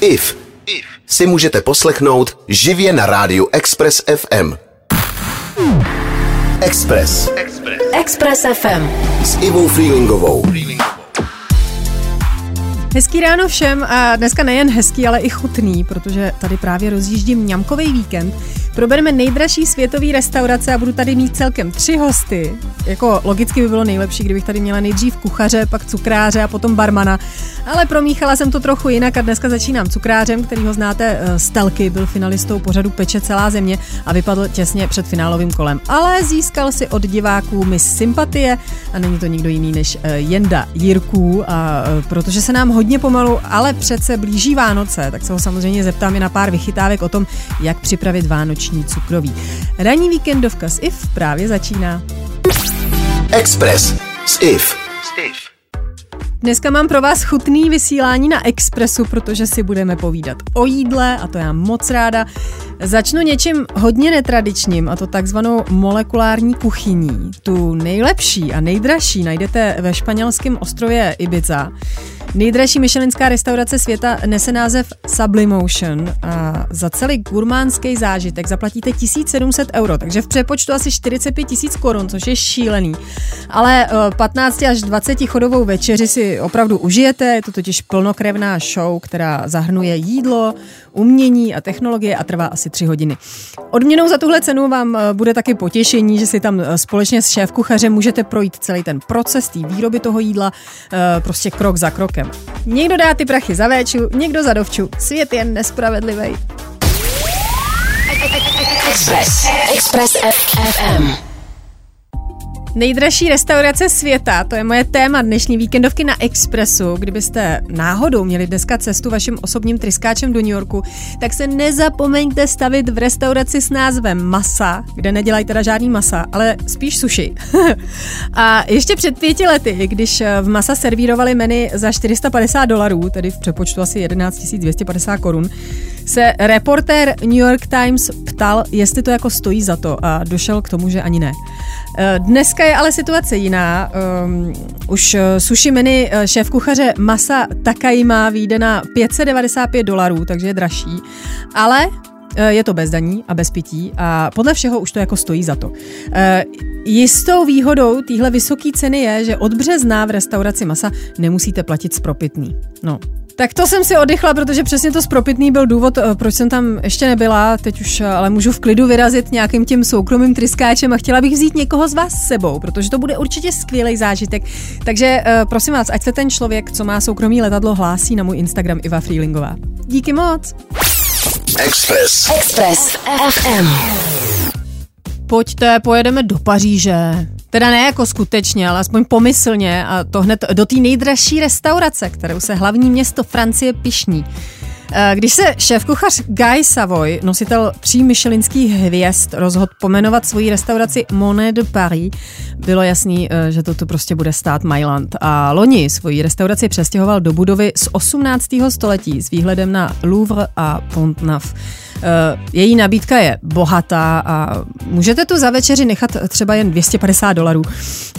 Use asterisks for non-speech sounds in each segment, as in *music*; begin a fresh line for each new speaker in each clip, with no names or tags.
IF si můžete poslechnout živě na rádiu Express FM. Express.
Express FM.
S Ivou Freelingovou.
Hezký ráno všem a dneska nejen hezký, ale i chutný, protože tady právě rozjíždím ňamkový víkend. Probereme nejdražší světový restaurace a budu tady mít celkem tři hosty. Jako logicky by bylo nejlepší, kdybych tady měla nejdřív kuchaře, pak cukráře a potom barmana. Ale promíchala jsem to trochu jinak a dneska začínám cukrářem, který ho znáte eh, z Telky, byl finalistou pořadu Peče celá země a vypadl těsně před finálovým kolem. Ale získal si od diváků mis sympatie a není to nikdo jiný než eh, Jenda Jirků. A eh, protože se nám hodně pomalu, ale přece blíží Vánoce, tak se ho samozřejmě zeptám i na pár vychytávek o tom, jak připravit vánoční cukroví. Ranní víkendovka s IF právě začíná.
Express s IF.
Dneska mám pro vás chutný vysílání na Expressu, protože si budeme povídat o jídle a to já moc ráda. Začnu něčím hodně netradičním a to takzvanou molekulární kuchyní. Tu nejlepší a nejdražší najdete ve španělském ostrově Ibiza. Nejdražší myšelinská restaurace světa nese název Sublimotion a za celý gurmánský zážitek zaplatíte 1700 euro, takže v přepočtu asi 45 tisíc korun, což je šílený. Ale 15 až 20 chodovou večeři si opravdu užijete, je to totiž plnokrevná show, která zahrnuje jídlo, umění a technologie a trvá asi 3 hodiny. Odměnou za tuhle cenu vám eh, bude taky potěšení, že si tam eh, společně s šéf kuchařem můžete projít celý ten proces té výroby toho jídla, eh, prostě krok za krokem. Někdo dá ty prachy za véču, někdo za dovču. Svět je nespravedlivý.
Express. Express FM.
Nejdražší restaurace světa, to je moje téma dnešní víkendovky na Expressu. Kdybyste náhodou měli dneska cestu vaším osobním tryskáčem do New Yorku, tak se nezapomeňte stavit v restauraci s názvem Masa, kde nedělají teda žádný masa, ale spíš sushi. *laughs* a ještě před pěti lety, když v Masa servírovali menu za 450 dolarů, tedy v přepočtu asi 11 250 korun, se reportér New York Times ptal, jestli to jako stojí za to a došel k tomu, že ani ne. Eh, dneska je ale situace jiná. Um, už eh, sushi menu eh, šéf kuchaře Masa Takajima vyjde na 595 dolarů, takže je dražší. Ale je to bez daní a bez pití a podle všeho už to jako stojí za to. Jistou výhodou téhle vysoké ceny je, že od března v restauraci Masa nemusíte platit spropitný. No, tak to jsem si oddychla, protože přesně to spropitný byl důvod, eh, proč jsem tam ještě nebyla. Teď už eh, ale můžu v klidu vyrazit nějakým tím soukromým tryskáčem a chtěla bych vzít někoho z vás s sebou, protože to bude určitě skvělý zážitek. Takže uh, prosím vás, ať se ten člověk, co má soukromý letadlo, hlásí na můj Instagram Iva Freelingová. Díky moc.
Express.
Express FM.
Pojďte, pojedeme do Paříže. Teda ne jako skutečně, ale aspoň pomyslně a to hned do té nejdražší restaurace, kterou se hlavní město Francie pišní. Eh, když se šéf-kuchař Guy Savoy, nositel tří myšelinských hvězd, rozhodl pomenovat svoji restauraci Monet de Paris, bylo jasný, eh, že to prostě bude stát Mailand. A loni svoji restauraci přestěhoval do budovy z 18. století s výhledem na Louvre a Pont Neuf. Eh, její nabídka je bohatá a můžete tu za večeři nechat třeba jen 250 dolarů.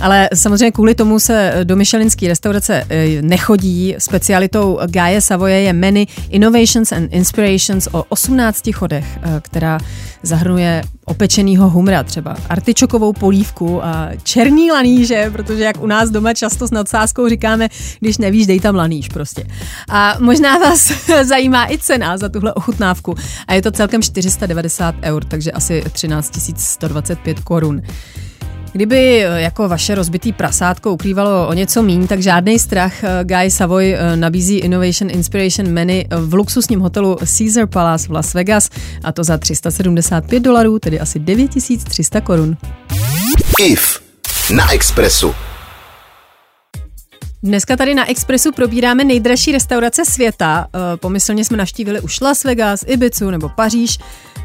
Ale samozřejmě kvůli tomu se do Michelinské restaurace nechodí. Specialitou Gaje Savoje je menu Innovations and Inspirations o 18 chodech, eh, která zahrnuje opečenýho humra, třeba artičokovou polívku a černý laníže, protože jak u nás doma často s nadsázkou říkáme, když nevíš, dej tam laníž prostě. A možná vás *laughs* zajímá i cena za tuhle ochutnávku a je to celkem 490 eur, takže asi 13 125 korun. Kdyby eh, jako vaše rozbitý prasátko ukrývalo o něco míň, tak žádný strach. Eh, Guy Savoy eh, nabízí Innovation Inspiration menu v luxusním hotelu Caesar Palace v Las Vegas a to za 375 dolarů, tedy asi 9300 korun.
IF na Expressu.
Dneska tady na Expressu probíráme nejdražší restaurace světa. Pomyslně jsme navštívili už Las Vegas, Ibizu nebo Paříž.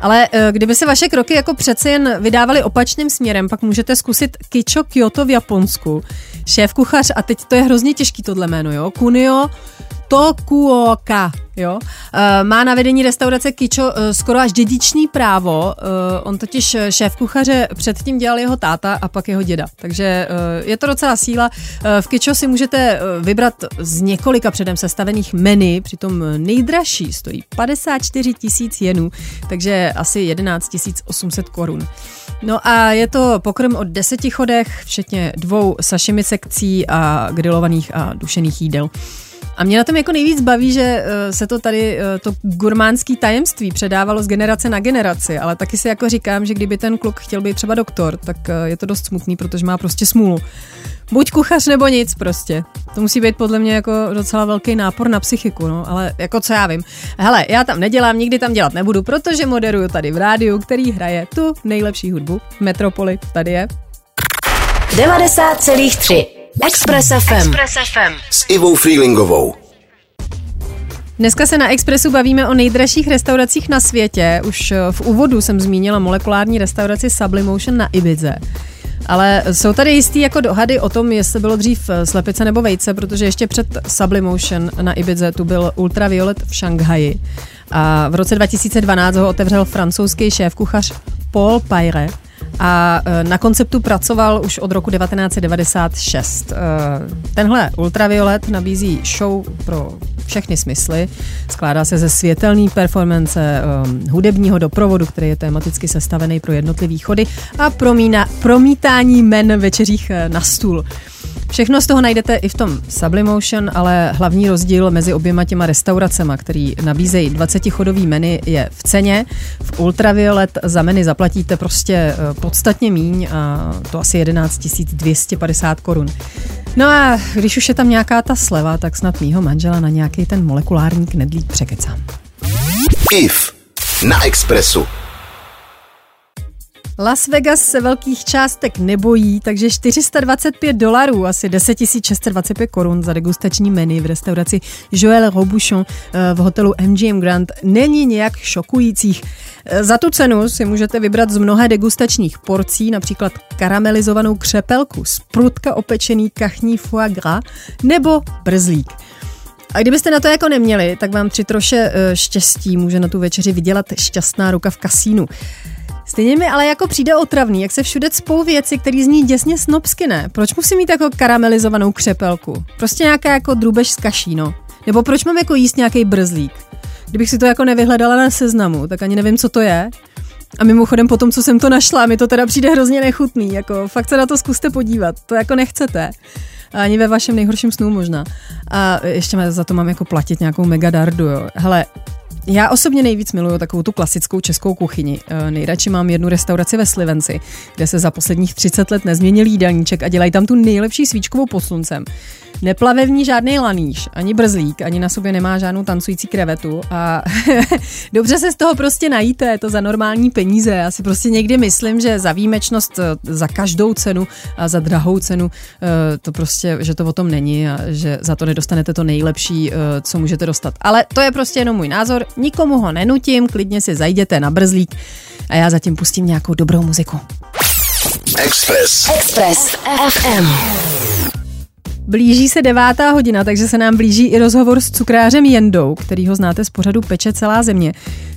Ale eh, kdyby se vaše kroky jako přece jen vydávaly opačným směrem, pak můžete zkusit Kicho Kyoto v Japonsku. Šéf kuchař, a teď to je hrozně těžký tohle jméno, jo? Kunio Tokuoka, jo? Uh, má na vedení restaurace Kičo uh, skoro až dědičný právo. Uh, on totiž šéf kuchaře předtím dělal jeho táta a pak jeho děda. Takže je to docela síla. V Kičo si můžete vybrat z několika předem sestavených menu, přitom nejdražší stojí 54 tisíc jenů, takže asi 11 800 korun. No a je to pokrm od deseti chodech, včetně dvou sashimi sekcí a grilovaných a dušených jídel. A mě na tom jako nejvíc baví, že eh, se to tady, eh, to gurmánský tajemství předávalo z generace na generaci, ale taky si jako říkám, že kdyby ten kluk chtěl být třeba doktor, tak eh, je to dost smutný, protože má prostě smůlu. Buď kuchař nebo nic prostě. To musí být podle mě jako docela velký nápor na psychiku, no, ale jako co já vím. Hele, já tam nedělám, nikdy tam dělat nebudu, protože moderuju tady v rádiu, který hraje tu nejlepší hudbu. Metropoli, tady je.
90,3 Express FM. Express
FM. S Ivou Freelingovou.
Dneska se na Expressu bavíme o nejdražších restauracích na světě. Už eh, v úvodu jsem zmínila molekulární restauraci Sublimotion na Ibize. Ale jsou tady jistý jako dohady o tom, jestli bylo dřív eh, slepice nebo vejce, protože ještě před Sublimotion na Ibize tu byl Ultraviolet v Šanghaji. A v roce 2012 ho otevřel francouzský šéf kuchař Paul Payre a e, na konceptu pracoval už od roku 1996. E, tenhle ultraviolet nabízí show pro všechny smysly. Skládá se ze světelný performance, e, hudebního doprovodu, který je tematicky sestavený pro jednotlivý chody a promína, promítání men večeřích na stůl. Všechno z toho najdete i v tom Sublimotion, ale hlavní rozdíl mezi oběma těma restauracemi, který nabízejí 20-chodový menu, je v ceně. V Ultraviolet za menu zaplatíte prostě eh, podstatně míň a to asi 11 250 korun. No a když už je tam nějaká ta sleva, tak snad mýho manžela na nějaký ten molekulární knedlík překecám.
IF na Expressu.
Las Vegas se velkých částek nebojí, takže 425 dolarů, asi 10 625 korun za degustační menu v restauraci Joël Robuchon eh, v hotelu MGM Grand není nějak šokujících. Eh, za tu cenu si můžete vybrat z mnoha degustačních porcí, například karamelizovanou křepelku, sprutka opečený kachní foie gras nebo brzlík. A kdybyste na to jako neměli, tak vám při troše eh, štěstí může na tu večeři vydělat šťastná ruka v kasínu. Stejně mi ale jako přijde otravný, jak se všude cpou věci, které zní děsně snobsky, ne? Proč musím mít jako karamelizovanou křepelku? Prostě nějaká jako drůbež z kaší, no. Nebo proč mám jako jíst nějaký brzlík? Kdybych si to jako nevyhledala na seznamu, tak ani nevím, co to je. A mimochodem po tom, co jsem to našla, mi to teda přijde hrozně nechutný, jako fakt se na to zkuste podívat, to jako nechcete. Ani ve vašem nejhorším snu možná. A ještě za to mám jako platit nějakou megadardu, jo. Hele, já osobně nejvíc miluju takovou tu klasickou českou kuchyni. Eh, nejradši mám jednu restauraci ve Slivenci, kde se za posledních 30 let nezměnil jídelníček a dělají tam tu nejlepší svíčkovou posluncem. Neplave v ní žádný laníš, ani brzlík, ani na sobě nemá žádnou tancující krevetu a *laughs* dobře se z toho prostě najíte, je to za normální peníze. Já si prostě někdy myslím, že za výjimečnost eh, za každou cenu a za drahou cenu eh, to prostě, že to o tom není a že za to nedostanete to nejlepší, co můžete dostat. Ale to je prostě jenom můj názor, nikomu ho nenutím, klidně si zajděte na brzlík a já zatím pustím nějakou dobrou muziku.
Express.
Express FM.
Blíží se devátá hodina, takže se nám blíží i rozhovor s cukrářem Jendou, který ho znáte z pořadu Peče celá země.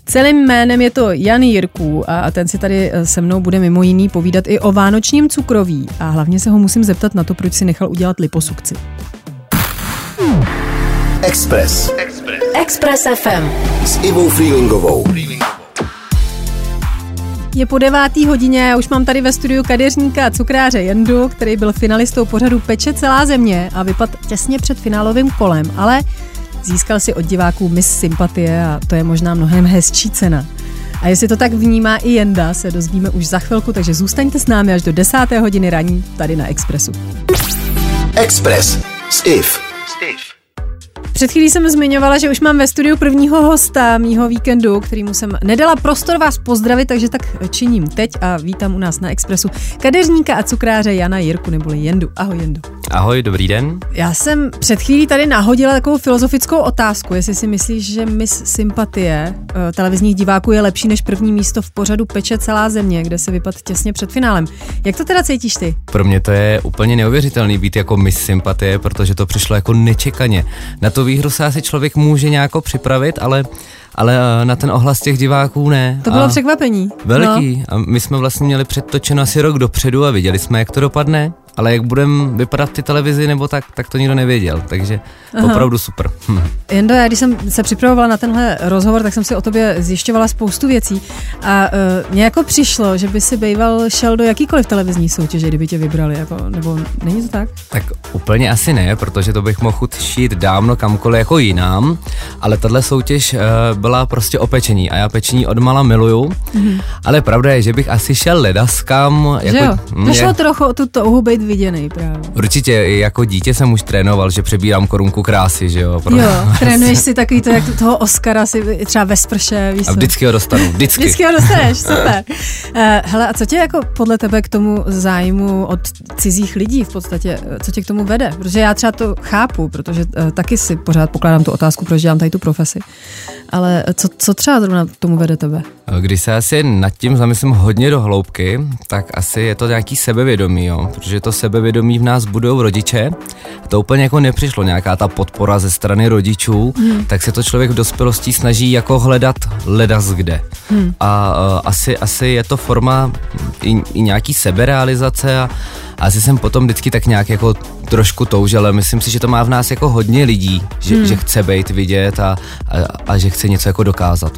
Celým jménem je to Jan Jirků a ten si tady eh, se mnou bude mimo jiný povídat i o vánočním cukroví a hlavně se ho musím zeptat na to, proč si nechal udělat liposukci.
Express.
Express. Express FM.
S Ivou Freelingovou.
Je po devátý hodině, já už mám tady ve studiu kadeřníka a cukráře Jendu, který byl finalistou pořadu Peče celá země a vypad těsně před finálovým kolem, ale získal si od diváků mis sympatie a to je možná mnohem hezčí cena. A jestli to tak vnímá i Jenda, se dozvíme už za chvilku, takže zůstaňte s námi až do desáté hodiny raní tady na Expressu.
Express s IF. Steve.
Před chvílí jsem zmiňovala, že už mám ve studiu prvního hosta mýho víkendu, kterýmu jsem nedala prostor vás pozdravit, takže tak činím teď a vítám u nás na Expressu kadeřníka a cukráře Jana Jirku neboli Jendu. Ahoj Jendu.
Ahoj, dobrý den.
Já jsem před chvílí tady nahodila takovou filozofickou otázku, jestli si myslíš, že Miss Sympatie eh, televizních diváků je lepší než první místo v pořadu Peče celá země, kde se vypad těsně před finálem. Jak to teda cítíš ty?
Pro mě to je úplně neuvěřitelný být jako Miss Sympatie, protože to přišlo jako nečekaně. Na to výhru se asi člověk může nějak připravit, ale ale eh, na ten ohlas těch diváků ne.
To bylo
a
překvapení.
Velký. No. A my jsme vlastně měli předtočeno asi rok dopředu a viděli jsme, jak to dopadne ale jak budeme vypadat ty televizi nebo tak, tak to nikdo nevěděl, takže Aha. opravdu super. Hm. *laughs*
Jendo, já když jsem se připravovala na tenhle rozhovor, tak jsem si o tobě zjišťovala spoustu věcí a uh, mně jako přišlo, že by si býval šel do jakýkoliv televizní soutěže, kdyby tě vybrali, jako, nebo není to tak?
Tak úplně asi ne, protože to bych mohl šít dávno kamkoliv jako jinám, ale tahle soutěž uh, byla prostě o pečení a já pečení odmala miluju, mm-hmm. ale pravda je, že bych asi šel ledaskam.
Jako, že jo, mě... šlo trochu o tu touhu být viděný právě.
Určitě, jako dítě jsem už trénoval, že přebírám korunku krásy, že jo.
Pro... Jo, *laughs* trénuješ si takový to, jak toho Oscara si třeba ve sprše,
víš A vždycky ho dostanu, *laughs* vždycky.
vždycky ho dostaneš, *laughs* super. Uh, hele, a co tě jako podle tebe k tomu zájmu od cizích lidí v podstatě, eh, co tě k tomu vede? Protože já třeba to chápu, protože uh, taky si pořád pokládám tu otázku, proč dělám tady tu profesi. Ale co, co třeba zrovna tomu vede tebe?
Když se asi nad tím zamyslím hodně do hloubky, tak asi je to nějaký sebevědomí, jo? protože to sebevědomí v nás budou rodiče. To úplně jako nepřišlo, nějaká ta podpora ze strany rodičů, hmm. tak se to člověk v dospělosti snaží jako hledat ledas kde. Hmm. A uh, asi, asi je to forma i, i nějaký seberealizace a, a asi jsem potom vždycky tak nějak jako trošku toužil, ale myslím si, že to má v nás jako hodně lidí, že, hmm. že chce být vidět a, a, a že chce něco jako dokázat.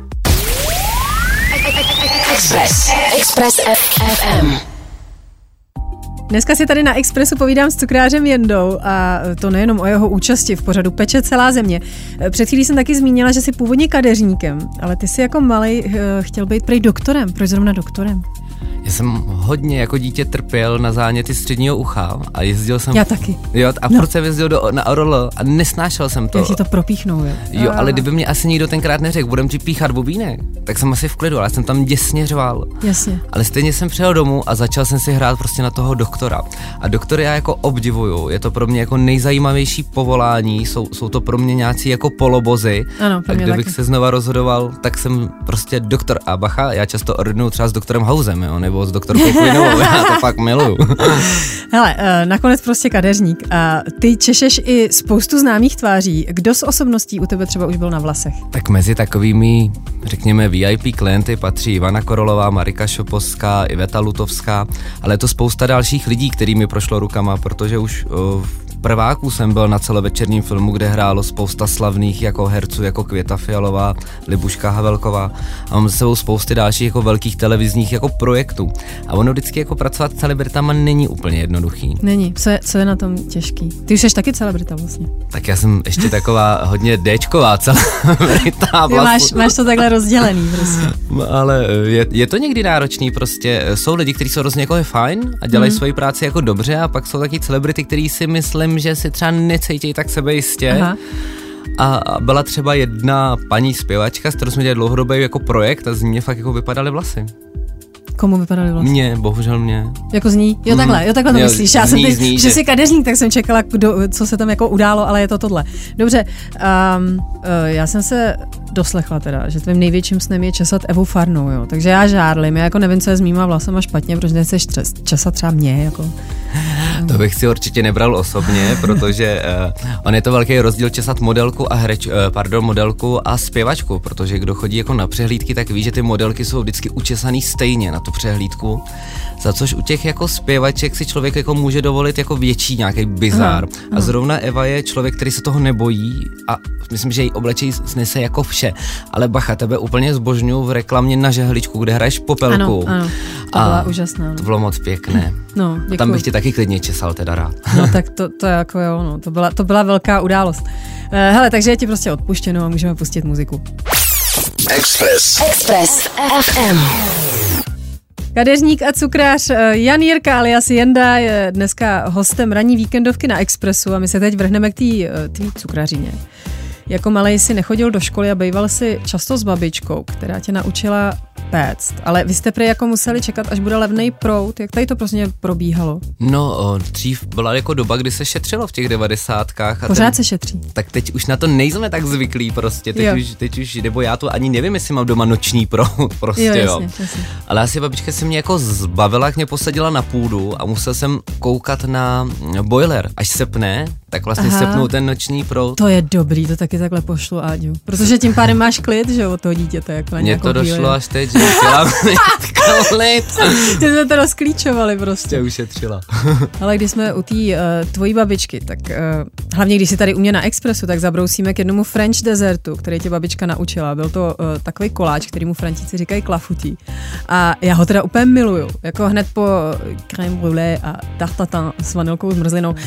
Express. Express FM.
Dneska si tady na Expressu povídám s cukrářem Jendou a to nejenom o jeho účasti v pořadu Peče celá země. Před chvílí jsem taky zmínila, že jsi původně kadeřníkem, ale ty jsi jako malý eh, chtěl být prej doktorem. Proč zrovna doktorem?
Já jsem hodně jako dítě trpěl na záněty středního ucha a jezdil jsem...
Já taky.
Jo, a no. furt jsem jezdil do, na Orl a nesnášel jsem to.
Jak ti to propíchnou, jo?
Jo, ale kdyby mě asi nikdo tenkrát neřekl, budem ti píchat bubínek, tak jsem asi v klidu, ale jsem tam děsně řval.
Jasně.
Ale stejně jsem přijel domů a začal jsem si hrát prostě na toho doktora. A doktory já jako obdivuju, je to pro mě jako nejzajímavější povolání, jsou, jsou to pro mě nějací jako polobozy.
Ano,
a kdybych taky. se znova rozhodoval, tak jsem prostě doktor a bacha, já často ordinuju třeba s doktorem Hausem, jo, nebo s doktorkou Kvinovou, já to fakt miluju. *laughs*
Hele, eh, nakonec prostě kadeřník. Ty češeš i spoustu známých tváří. Kdo z osobností u tebe třeba už byl na vlasech?
Tak mezi takovými, řekněme, VIP klienty patří Ivana Korolová, Marika Šoposká, Iveta Lutovská, ale je to spousta dalších lidí, kterými prošlo rukama, protože už prváků jsem byl na celovečerním filmu, kde hrálo spousta slavných jako herců, jako Květa Fialová, Libuška Havelková a mám za sebou spousty dalších jako velkých televizních jako projektů. A ono vždycky jako pracovat s celebritama není úplně jednoduchý.
Není. Co je, co je na tom těžký? Ty už jsi taky celebrita vlastně.
Tak já jsem ještě taková hodně Dčková celebrita.
Vlastně. Máš, máš to takhle rozdělený prostě. *laughs*
Ale je, je to někdy náročný prostě. Jsou lidi, kteří jsou hrozně jako fajn a dělají mm. svoji práci jako dobře a pak jsou taky celebrity, který si myslím, myslím, že si třeba necítí tak sebejistě. Aha. A byla třeba jedna paní zpěvačka, s kterou jsme dělali dlouhodobý jako projekt a z ní mě fakt jako vypadaly vlasy.
Komu vypadaly vlasy?
Mně, bohužel mě.
Jako zní? Jo, takhle, jo, takhle to jo, myslíš. Já jsem teď, zní, že, že jsi kadeřník, tak jsem čekala, kdo, co se tam jako událo, ale je to tohle. Dobře, um, uh, já jsem se doslechla teda, že tvým největším snem je česat Evu Farnou, jo. Takže já žádlím, já jako nevím, co je s mýma vlasama špatně, protože nechceš česat třeba mě, jako.
To bych si určitě nebral osobně, *laughs* protože uh, on je to velký rozdíl česat modelku a hreč, uh, pardon, modelku a zpěvačku, protože kdo chodí jako na přehlídky, tak ví, že ty modelky jsou vždycky učesaný stejně na tu přehlídku, za což u těch jako zpěvaček si člověk jako může dovolit jako větší nějaký bizár. A zrovna Eva je člověk, který se toho nebojí a myslím, že její oblečení snese jako vše. Ale bacha, tebe úplně zbožňuju v reklamě na žehličku, kde hraješ popelku.
Ano, ano. To byla úžasná.
No. To bylo moc pěkné. No, děkuju. Tam bych tě taky klidně česal teda rád.
No tak *laughs* to, to jako jo, no, to byla, to byla velká událost. Uh, hele, takže je ti prostě odpuštěno a můžeme pustit muziku.
Express. Express FM.
Kadeřník a cukrář eh, Jan Jirka alias Jenda je dneska hostem ranní víkendovky na Expressu a my se teď vrhneme k té eh, cukrařině. Jako malej si nechodil do školy a býval si často s babičkou, která tě naučila péct. Ale vy jste prý jako museli čekat, až bude levný prout. Jak tady to prostě probíhalo?
No, dřív byla jako doba, kdy se šetřilo v těch devadesátkách.
Pořád ten, se šetří.
Tak teď už na to nejsme tak zvyklí prostě. Teď už, teď už, nebo já to ani nevím, jestli mám doma noční prout *laughs* prostě, jo. Jasně, jo. Jasně. Ale asi babička se mě jako zbavila, jak mě posadila na půdu a musel jsem koukat na boiler, až se pne, tak vlastně
Aha.
sepnou ten noční proud.
To je dobrý, to taky takhle pošlu, Áďu. Protože tím pádem máš klid, že od toho dítěte, jako na
Mně to došlo
chvíli.
až teď, že chtěla *laughs* klid.
Že jsme to rozklíčovali prostě.
Tě ušetřila. *laughs*
Ale když jsme u té uh, tvojí babičky, tak uh, hlavně když jsi tady u mě na Expressu, tak zabrousíme k jednomu French desertu, který tě babička naučila. Byl to uh, takový koláč, který mu Frantíci říkají klafutí. A já ho teda úplně miluju. Jako hned po crème brûlée a tartatin s vanilkou zmrzlinou. Uh,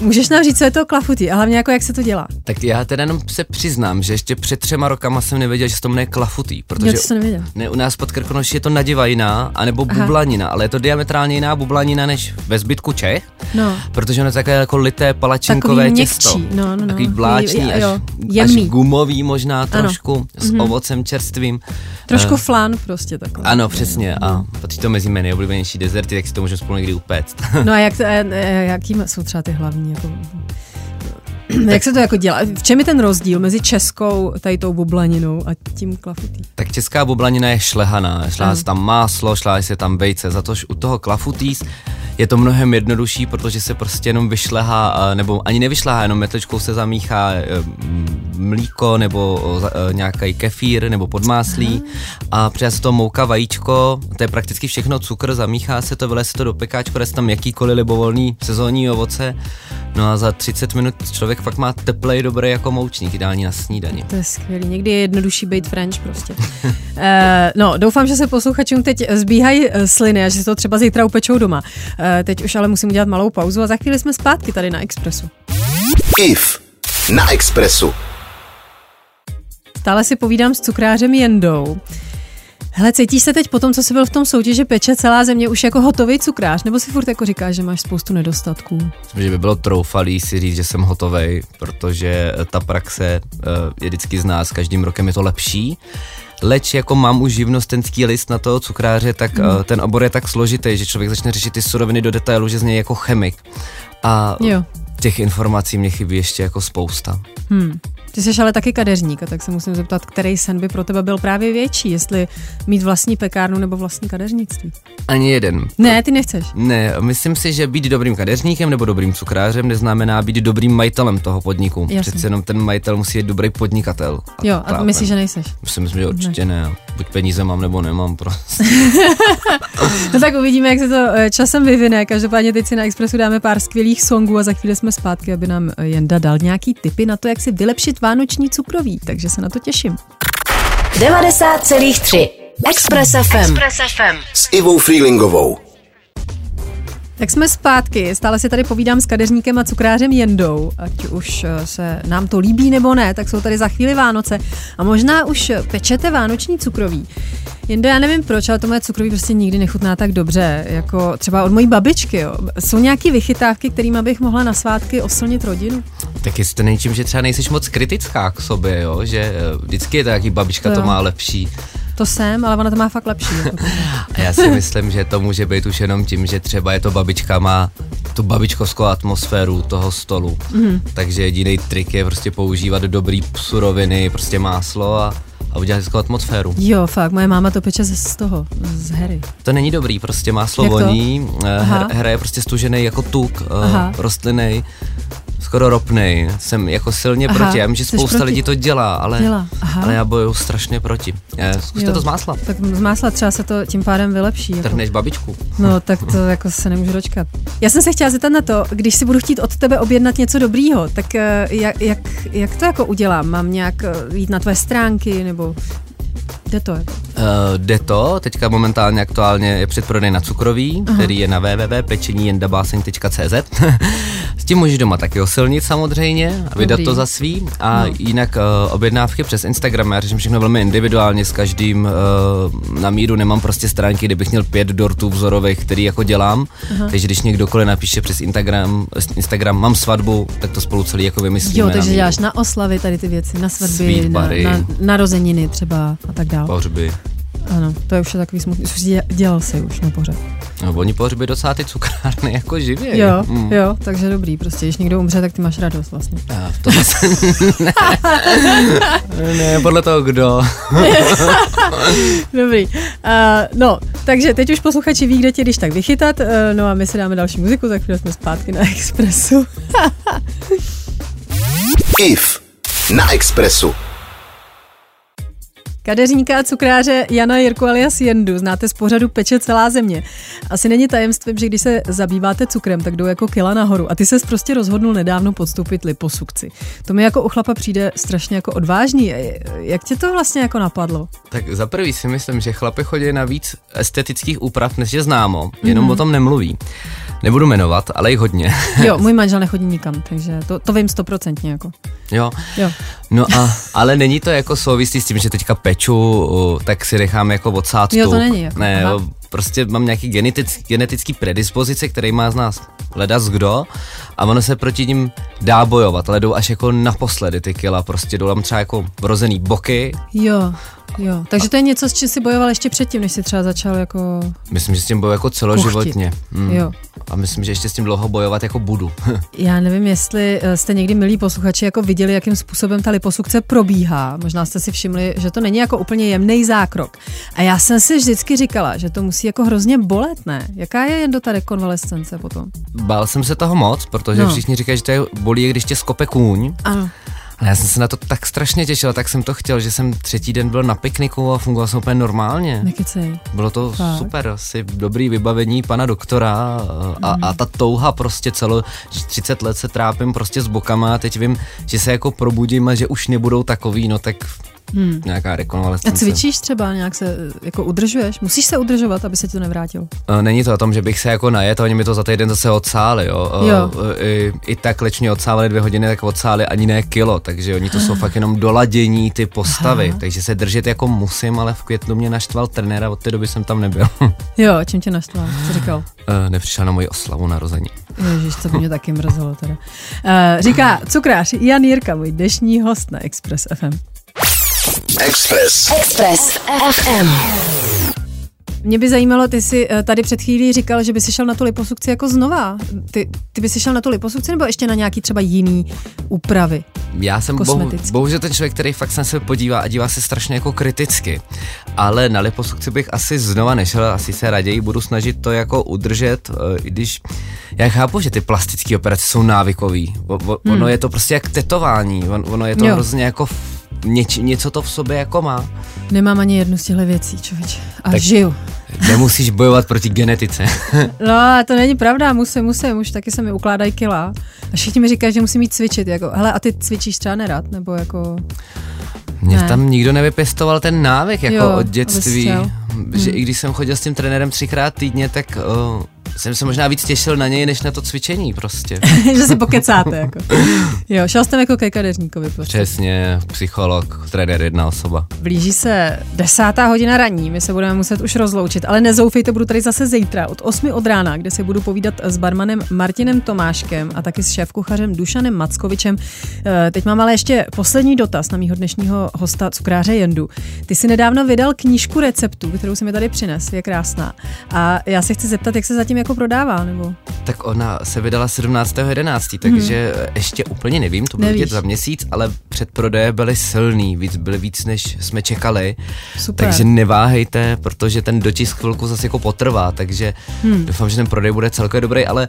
můžeš nám říct, co je to klafutí a hlavně jako jak se to dělá?
Tak já teda jenom se přiznám, že ještě před třema rokama jsem nevěděl, že se to jmenuje klafutý, protože
Já to jsem nevěděla.
ne, u nás pod Krkonoší je to nadivajina, anebo
Aha.
bublanina, ale je to diametrálně jiná bublanina než ve zbytku Čech,
No.
protože ono je takové jako lité palačinkové
Takový
těsto.
měkčí, no, no, no.
Takový vláčný,
Jo,
až,
jo,
až
jemný.
gumový možná
Ano.
Trošku, s ovocem čerstvým.
Trošku
Eh,
flan prostě takový.
ano, přesně. A patří to mezi mé nejoblíbenější dezerty, tak si to můžeme spolu někdy upéct.
No a jak, *laughs* eh, eh, jaký jsou třeba ty hlavní? Jako, jak se to jako dělá? V čem je ten rozdíl mezi českou tady tou bublaninou a tím klafutý?
Tak česká bublanina je šlehaná, šlehá se tam máslo, šlehá se tam vejce, zatož u toho klafutýs je to mnohem jednodušší, protože se prostě jenom vyšlehá, a- nebo ani nevyšlehá, jenom metličkou se zamíchá e, m, mlíko nebo o, za- e, nějaký kefír nebo podmáslí a přidá se to mouka, vajíčko, to je prakticky všechno cukr, zamíchá se to, vyle se to do pekáčku, dá se tam jakýkoliv libovolný sezónní ovoce, no a za 30 minut člověk fakt má teplej, dobrý jako moučník, ideální na snídani.
To je skvělý. Někdy je jednodušší být French prostě. *laughs* e, no, doufám, že se posluchačům teď zbíhají eh, sliny a že si to třeba zítra upečou doma. E, teď už ale musím udělat malou pauzu a za chvíli jsme zpátky tady na Expressu.
IF na Expressu.
Stále si povídám s cukrářem Jendou. Hele, cítíš se teď po tom, co jsi byl v tom soutěži peče celá země už jako hotový cukrář, nebo si furt jako říkáš, že máš spoustu nedostatků?
Myslím, že by bylo troufalý si říct, že jsem hotovej, protože ta praxe je vždycky z nás, každým rokem je to lepší. Leč jako mám už živnostenský list na toho cukráře, tak mm. ten obor je tak složitý, že člověk začne řešit ty suroviny do detailu, že z něj jako chemik. A
Jo.
těch informací mě chybí ještě jako spousta.
Hmm. Ty jsi ale taky kadeřník, a tak se musím zeptat, který sen by pro tebe byl právě větší, jestli mít vlastní pekárnu nebo vlastní kadeřnictví.
Ani jeden.
Ne, ty nechceš.
Ne, myslím si, že být dobrým kadeřníkem nebo dobrým cukrářem neznamená být dobrým majitelem toho podniku.
Jasně.
Přece jenom ten majitel musí být dobrý podnikatel.
Jo, a
to
to myslíš, že nejseš.
Si myslím, že určitě ne. Buď peníze mám, nebo nemám prostě. *laughs*
No tak uvidíme, jak se to eh, časem vyvine. Každopádně teď si na Expressu dáme pár skvělých songů a za chvíli jsme zpátky, aby nám eh, Jenda dal nějaký tipy na to, jak si vylepšit vánoční cukroví. Takže se na to těším.
90,3 Express FM. Express FM.
S Ivou Freelingovou.
Tak jsme zpátky, stále si tady povídám s kadeřníkem a cukrářem Jendou, ať už eh, se nám to líbí nebo ne, tak jsou tady za chvíli Vánoce a možná už pečete vánoční cukroví. Jendo, já nevím proč, ale to moje cukroví prostě nikdy nechutná tak dobře, jako třeba od mojí babičky. Jo. Jsou nějaké vychytávky, kterými bych mohla na svátky oslnit rodinu?
Tak jestli to není tím, že třeba nejsiš moc kritická k sobě, jo? že eh, vždycky je to jaký babička
To
to, má lepší.
To jsem, ale ona to má fakt lepší. *laughs* *laughs*
Já si myslím, že to může být už jenom tím, že třeba je to babička, má tu babičkovskou atmosféru toho stolu. Mm. Takže jediný trik je prostě používat dobrý suroviny, prostě máslo a, a udělat hezkou atmosféru.
Jo, fakt, moje máma to peče z toho, z hery.
To není dobrý, prostě máslo
Jak to?
voní, eh,
Aha.
hra je prostě stužený jako tuk,
Aha.
uh, rostlinný, skoro ropnej. Jsem jako silně
Aha,
proti, já vím, že spousta
proti.
lidí to dělá, ale,
Dělá, aha.
ale já bojuju strašně proti. Eh, Zkuste
Jo.
to z másla.
Tak z másla třeba se to tím pádem vylepší. Jako.
Trhneš babičku.
No, tak to *laughs* jako se nemůžu dočkat. Já jsem se chtěla zeptat na to, když si budu chtít od tebe objednat něco dobrýho, tak eh, jak, jak, jak to jako udělám? Mám nějak eh, jít na tvé stránky, nebo jde to? Jako?
Uh, jde to, teďka momentálně aktuálně je předprodej na cukroví, Aha. který je na www.pečeníjendabáseň.cz *laughs* S tím můžeš doma taky osilnit samozřejmě a vydat
Dobrý.
to za svý a no. jinak uh, objednávky přes Instagram, já řeším všechno velmi individuálně s každým uh, na míru, nemám prostě stránky, kde bych měl pět dortů vzorových, který jako dělám, Aha. takže když někdokoliv napíše přes Instagram, Instagram mám svatbu, tak to spolu celý jako vymyslíme.
Jo,
na
takže
míru.
děláš na oslavy tady ty věci, na svatby, na, na narozeniny třeba a tak dále.
Pohřby.
Ano, to je už je takový smutný. Dělal si už na pořad.
No, oni pohřby docela ty cukrárny *laughs* jako živě.
Jo,
Mm.
jo, takže dobrý. Prostě, když někdo umře, tak ty máš radost vlastně.
A to zase ne. *laughs* ne, podle toho kdo. *laughs*
Dobrý. Uh, no, takže teď už posluchači ví, kde tě když tak vychytat. Uh, no a my si dáme další muziku, za chvíli jsme zpátky na Expressu.
Kif na Expressu.
Kadeřníka a cukráře Jana Jirku alias Jendu znáte z pořadu Peče celá země. Asi není tajemstvím, že když se zabýváte cukrem, tak jdou jako kila nahoru. A ty se prostě rozhodnul nedávno podstoupit liposukci. To mi jako u chlapa přijde strašně jako odvážný. Jak tě to vlastně jako napadlo?
Tak za prvý si myslím, že chlapy chodí na víc estetických úprav, než je známo, jenom mm-hmm. o tom nemluví. Nebudu jmenovat, ale jich hodně. *laughs*
Jo, *laughs* můj manžel nechodí nikam, takže to, to vím stoprocentně jako.
Jo.
jo.
No a, ale není to jako souvislý s tím, že teďka peču, tak si nechám jako odsát
Jo, to není. Jako.
Ne, jo, prostě mám nějaký genetický, genetický predispozice, který má z nás ledas kdo a ono se proti ním dá bojovat, ale jdou až jako naposledy ty kila, prostě jdou tam třeba jako vrozený boky.
Jo. Jo, takže to je něco, s čím si bojoval ještě předtím, než jsi třeba začal jako...
Myslím, že s tím bojuju jako celoživotně. Mm. Jo. A myslím, že ještě s tím dlouho bojovat jako budu. *laughs*
Já nevím, jestli eh, jste někdy, milí posluchači, jako viděli, jakým způsobem ta liposukce probíhá. Možná jste si všimli, že to není jako úplně jemný zákrok. A já jsem si vždycky říkala, že to musí jako hrozně bolet, ne? Jaká je jen do ta rekonvalescence potom?
Bál jsem se toho moc, protože no. všichni říkají, že to je bolí, když tě skope kůň.
Ano.
A já jsem se na to tak strašně těšil, tak jsem to chtěl, že jsem třetí den byl na pikniku a fungoval jsem úplně normálně.
Nekecej.
Bylo to Fakt. super, asi dobrý vybavení pana doktora a, mm. a ta touha prostě celo, že 30 let se trápím prostě s bokama a teď vím, že se jako probudím a že už nebudou takový, no tak Hmm. Nějaká rekonvalescence.
A cvičíš třeba, nějak se jako udržuješ? Musíš se udržovat, aby se ti to nevrátil?
Není to o tom, že bych se jako najet, oni mi to za týden zase odsáli, jo.
jo.
I, I tak leč odsávali dvě hodiny, tak odsáli ani ne kilo, takže oni to jsou fakt jenom doladění ty postavy, Aha. takže se držet jako musím, ale v květnu mě naštval trenér a od té doby jsem tam nebyl. *laughs*
jo, čím tě naštval? Co říkal?
Nepřišel na moji oslavu narození.
Ježiš, to by mě taky mrzelo teda. Říká cukrář Jan Jirka, můj dnešní host na Express FM.
Express.
Express FM.
Mě by zajímalo, ty jsi eh, tady před chvílí říkal, že by si šel na tu liposukci jako znova. Ty, ty by si šel na tu liposukci nebo ještě na nějaký třeba jiný úpravy?
Já jsem bohu, bohužel ten člověk, který fakt se na sebe podívá a dívá se strašně jako kriticky. Ale na liposukci bych asi znova nešel, asi se raději budu snažit to jako udržet, eh, i když já chápu, že ty plastické operace jsou návykový. Ono hmm. je to prostě jak tetování, ono je to jo. hrozně jako něč, něco to v sobě jako má.
Nemám ani jednu z těchto věcí, člověče. A tak žiju.
Nemusíš bojovat proti genetice. *laughs*
no, to není pravda, musím, musím, už taky se mi ukládají kila. A všichni mi říkají, že musím mít cvičit. Jako, hele, a ty cvičíš třeba nerad, nebo jako...
Mě ne. tam nikdo nevypěstoval ten návyk jako jo, od dětství. Že hmm. i když jsem chodil s tím trenérem třikrát týdně, tak uh, jsem se možná víc těšil na něj, než na to cvičení prostě. *laughs*
že si pokecáte jako. *laughs* Jo, šel jsem jako ke kadeřníkovi. Prostě.
Přesně, psycholog, trenér, jedna osoba.
Blíží se desátá hodina raní, my se budeme muset už rozloučit, ale nezoufejte, budu tady zase zítra od 8 od rána, kde se budu povídat s barmanem Martinem Tomáškem a taky s šéfkuchařem Dušanem Mackovičem. Eh, teď mám ale ještě poslední dotaz na mýho dnešního hosta, cukráře Jendu. Ty si nedávno vydal knížku receptů, kterou si mi tady přines, je krásná. A já se chci zeptat, jak se zatím jako prodává, nebo?
Tak ona se vydala 17.11., takže hmm. ještě úplně nevím, to bylo za měsíc, ale předprodeje byly silný, víc, byly víc, než jsme čekali.
Super.
Takže neváhejte, protože ten dotisk chvilku zase jako potrvá, takže hmm. doufám, že ten prodej bude celkově dobrý, ale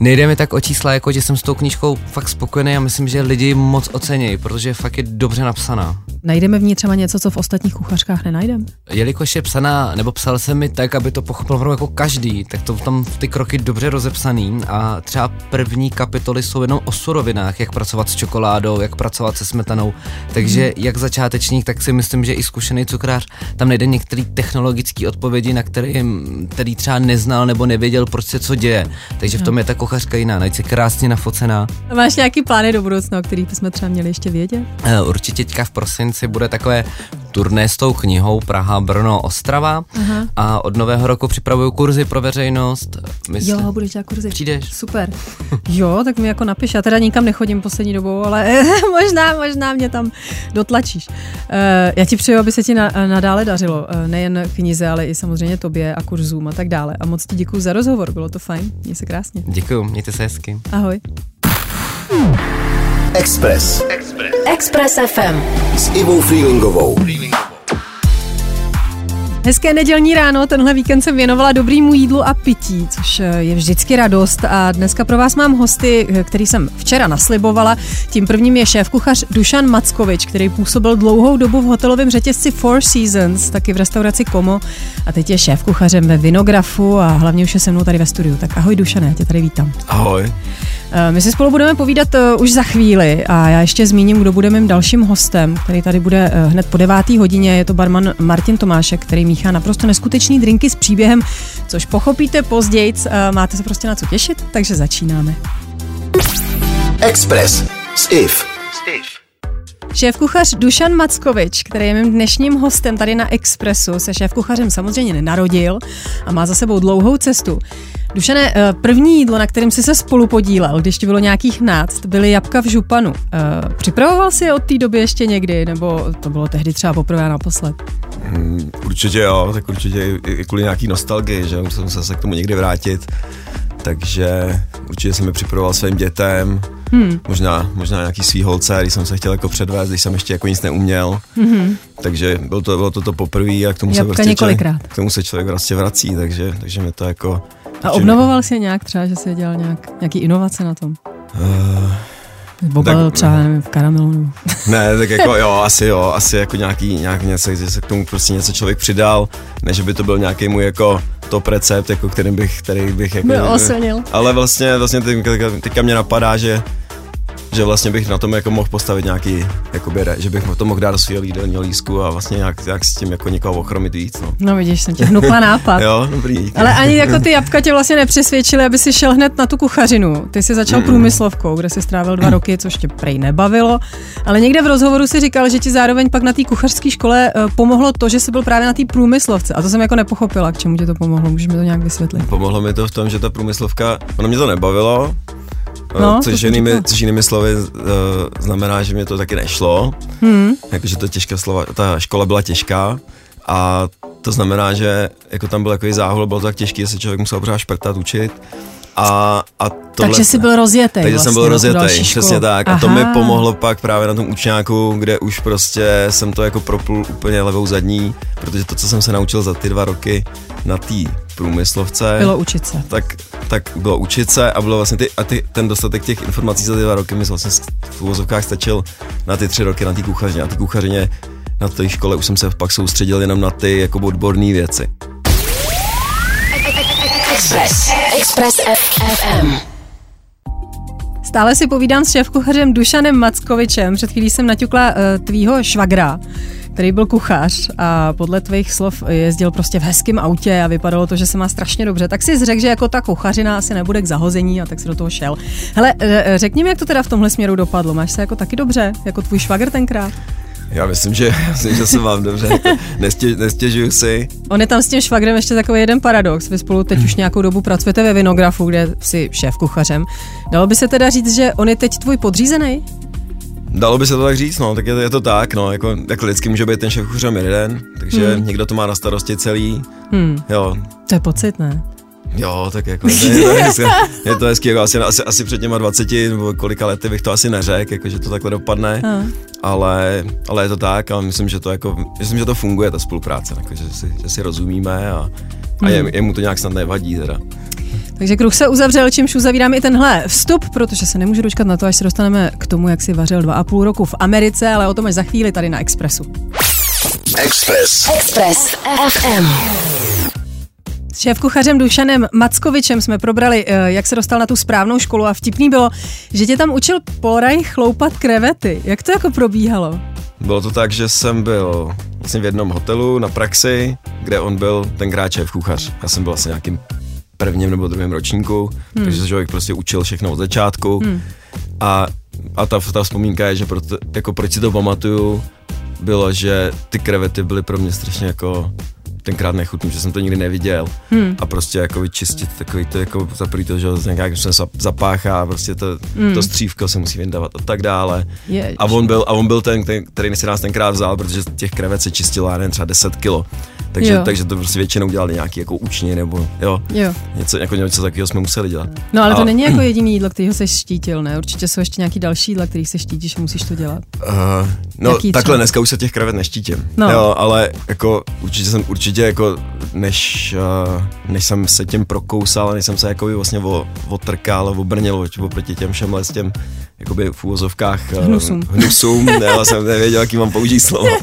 Nejde mi tak o čísla, jako že jsem s tou knížkou fakt spokojený a myslím, že lidi moc ocení, protože fakt je dobře napsaná.
Najdeme v ní třeba něco, co v ostatních kuchařkách nenajdeme?
Jelikož je psaná, nebo psal jsem mi tak, aby to pochopil jako každý, tak to tam ty kroky dobře rozepsaný a třeba první kapitoly jsou jenom o surovinách, jak pracovat s čokoládou, jak pracovat se smetanou, takže hmm. jak začátečník, tak si myslím, že i zkušený cukrář tam najde některé technologické odpovědi, na které který třeba neznal nebo nevěděl, proč se co děje. Takže v tom je tak kuchařka jiná, najít si krásně nafocená.
Máš nějaký plány do budoucna, o kterých bychom třeba měli ještě vědět?
Eh, určitě teďka v prosinci bude takové turné s tou knihou Praha, Brno, Ostrava Aha. a od nového roku připravuju kurzy pro veřejnost.
Mysl... Jo, budeš dělat kurzy.
Přijdeš.
Super. *laughs* Jo, tak mi jako napiš. Já teda nikam nechodím poslední dobou, ale *laughs* možná, možná mě tam dotlačíš. Uh, já ti přeju, aby se ti na, nadále dařilo. Uh, nejen knize, ale i samozřejmě tobě a kurzům a tak dále. A moc ti děkuji za rozhovor, bylo to fajn. Měj se krásně.
Děkuji, mějte se hezky.
Ahoj.
Express.
Express. Express FM.
S Ivou Freelingovou.
Hezké nedělní ráno, tenhle víkend jsem věnovala dobrýmu jídlu a pití, což eh, je vždycky radost a dneska pro vás mám hosty, eh, který jsem včera naslibovala. Tím prvním je šéf-kuchař Dušan Mackovič, který působil dlouhou dobu v hotelovém řetězci Four Seasons, taky v restauraci Komo a teď je šéf-kuchařem ve Vinografu a hlavně už je se mnou tady ve studiu. Tak ahoj Dušane, já tě tady vítám.
Ahoj.
Eh, My si spolu budeme povídat už za chvíli a já ještě zmíním, kdo bude mým dalším hostem, který tady bude hned po devátý hodině. Je to barman Martin Tomášek, který míchá naprosto neskutečný drinky s příběhem, což pochopíte později. Uh, máte se prostě na co těšit, takže začínáme.
Express s IF.
Šéf-kuchař Dušan Mackovič, který je mým dnešním hostem tady na Expressu, se šéf-kuchařem samozřejmě nenarodil a má za sebou dlouhou cestu. Dušane, eh, první jídlo, na kterém jsi se spolu podílel, když ti bylo nějakých náct, byly jabka v županu. Eh, Připravoval si je od té doby ještě někdy, nebo to bylo tehdy třeba poprvé a naposled?
Hmm, určitě jo, tak určitě i kvůli nějaký nostalgii, že musím se k tomu někdy vrátit. Takže určitě jsem je připravoval svým dětem, hmm. možná, možná nějaký svý holce, když jsem se chtěl jako předvést, když jsem ještě jako nic neuměl. Hmm. Takže bylo to, bylo to to poprvé a k tomu, se prostě
několikrát.
člověk, k tomu se člověk vlastně vrací, takže, takže mi to jako...
A obnovoval jsi nějak třeba, že jsi dělal nějak, nějaký inovace na tom?
Uh,
Nebo balil
tak-
třeba, nevím, v karamelu. *laughs*
Ne, tak jako jo, asi jo, asi jako nějaký, nějak něco, že se k tomu prostě něco člověk přidal, ne, že by to byl nějaký můj jako top recept, jako kterým bych, který bych jako...
By oslnil.
Ale vlastně, vlastně teďka, teďka mě napadá, že že vlastně bych na tom jako mohl postavit nějaký, jakoby, že bych to mohl dát do svého jídelního lísku a vlastně nějak, nějak s tím jako někoho ochromit víc, no.
No vidíš, jsem tě hnukla nápad. *laughs*
Jo, dobrý. díky.
Ale ani jako ty jabka tě vlastně nepřesvědčily, aby si šel hned na tu kuchařinu. Ty jsi začal průmyslovkou, kde jsi strávil dva roky, což tě prej nebavilo. Ale někde v rozhovoru si říkal, že ti zároveň pak na té kuchařské škole eh, pomohlo to, že jsi byl právě na té průmyslovce. A to jsem jako nepochopila, k čemu ti to pomohlo. Můžeš mi to nějak vysvětlit?
Pomohlo mi to v tom, že ta průmyslovka, ono mě to nebavilo,
No,
no, což, jinými,
říkala.
což jinými slovy uh, znamená, že mě to taky nešlo. Hmm. Jakože to těžká slova, ta škola byla těžká a to znamená, že jako tam byl takový záhul, bylo to tak těžké, že se člověk musel pořád šprtat, učit. A, a tohle,
Takže jsi byl rozjetý.
takže
vlastně
jsem byl
tu
rozjetý, přesně tak. A to mi pomohlo pak právě na tom učňáku, kde už prostě jsem to jako proplul úplně levou zadní, protože to, co jsem se naučil za ty dva roky na té průmyslovce,
Bylo učit se.
tak, tak bylo učit se a bylo vlastně ty, a ty, ten dostatek těch informací za ty dva roky mi vlastně v úvozovkách stačil na ty tři roky na té kuchařině. Na té kuchařině na té škole už jsem se pak soustředil jenom na ty jako odborné věci.
Express. Express FM.
Stále si povídám s šéf-kuchařem Dušanem Mackovičem. Před chvílí jsem naťukla uh, tvýho švagra, který byl kuchař a podle tvých slov jezdil prostě v hezkém autě a vypadalo to, že se má strašně dobře. Tak si řekl, že jako ta kuchařina asi nebude k zahození a tak si do toho šel. Hele, eh, řekni mi, jak to teda v tomhle směru dopadlo. Máš se jako taky dobře, jako tvůj švagr tenkrát?
Já myslím, že, *laughs* myslím, že se mám dobře. Jako Nestěž, nestěžuju si.
On je tam s tím švagrem ještě takový jeden paradox. Vy spolu teď už nějakou dobu pracujete ve Vinografu, kde jsi šéf kuchařem. Dalo by se teda říct, že on je teď tvůj podřízený?
Dalo by se to tak říct, no, tak je, je to tak, no, jako, jako vždycky může být ten šéf kuchařem jeden, takže hmm. někdo to má na starosti celý,
Hmm,
jo,
to je pocit, ne?
Jo, tak jako to je, to *laughs* hezké, je to hezký, jako asi, asi, asi před těma 20 nebo kolika lety bych to asi neřekl, jako, že to takhle dopadne,
A.
ale, ale je to tak a myslím, že to jako, myslím, že to funguje, ta spolupráce, jako, že, si, že si rozumíme a, a je, jemu to nějak snad nevadí teda.
Takže kruh se uzavřel, čímž uzavírám i tenhle vstup, protože se nemůžu dočkat na to, až se dostaneme k tomu, jak si vařil dva a půl roku v Americe, ale o tom až za chvíli tady na Expressu.
Express.
Express FM.
S šéf-kuchařem Dušanem Mackovičem jsme probrali, eh, jak se dostal na tu správnou školu a vtipný bylo, že tě tam učil Polraj chloupat krevety. Jak to jako probíhalo?
Bylo to tak, že jsem byl vlastně v jednom hotelu na praxi, kde on byl tenkrát šéf kuchař. Já jsem byl vlastně nějakým prvním nebo druhém ročníku, hmm. takže se člověk prostě učil všechno od začátku. Hmm. A, a ta, ta vzpomínka je, že proto, jako proč si to pamatuju, bylo, že ty krevety byly pro mě strašně jako tenkrát nechutný, že jsem to nikdy neviděl. Hmm. A prostě jako vyčistit takový to jako za prvý to, že nějak se zap- zapáchá, prostě to, hmm. to střívko se musí vyndávat a tak dále.
Ježiš.
A on byl, a on byl ten, ten, který si nás tenkrát vzal, protože těch krevet se čistilo, já nevím, třeba 10 kilo. Takže,
Jo.
takže to prostě většinou dělali nějaký jako učně nebo jo,
Jo.
něco, jako něco takového jsme museli dělat.
No ale to
A-
není jako jediný jídlo, kterýho se štítil, ne? Určitě jsou ještě nějaký další jídla, který se štítíš musíš to dělat.
Uh, no
Jaký
takhle
třeba?
dneska už se těch krevet neštítím.
No.
Jo, ale jako určitě jsem, určitě určitě jako než, uh, než jsem se tím prokousal, než jsem se jako vlastně otrkal, obrnil oproti těm všem s těm jakoby v úvozovkách uh,
Hnusům.
hnusům já jsem nevěděl, jaký mám použít slovo. *laughs*